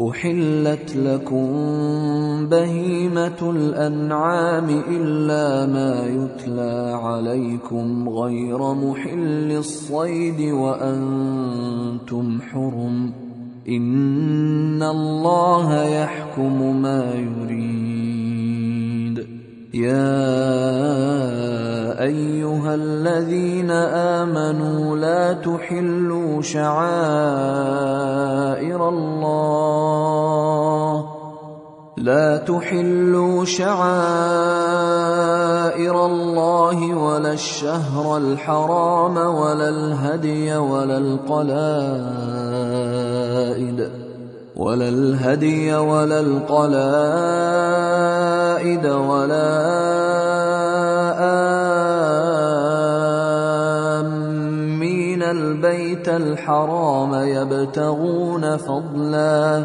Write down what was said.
أحلت لكم بهيمة الأنعام إلا ما يتلى عليكم غير محل الصيد وأنتم حرم إن الله يحكم ما يريد. يا أيها الذين آمنوا لا تحلوا شعائر الله لا تحلوا شعائر الله ولا الشهر الحرام ولا الهدي ولا القلائد ولا الهدي ولا القلائد ولا آمين البيت الحرام يبتغون فضلا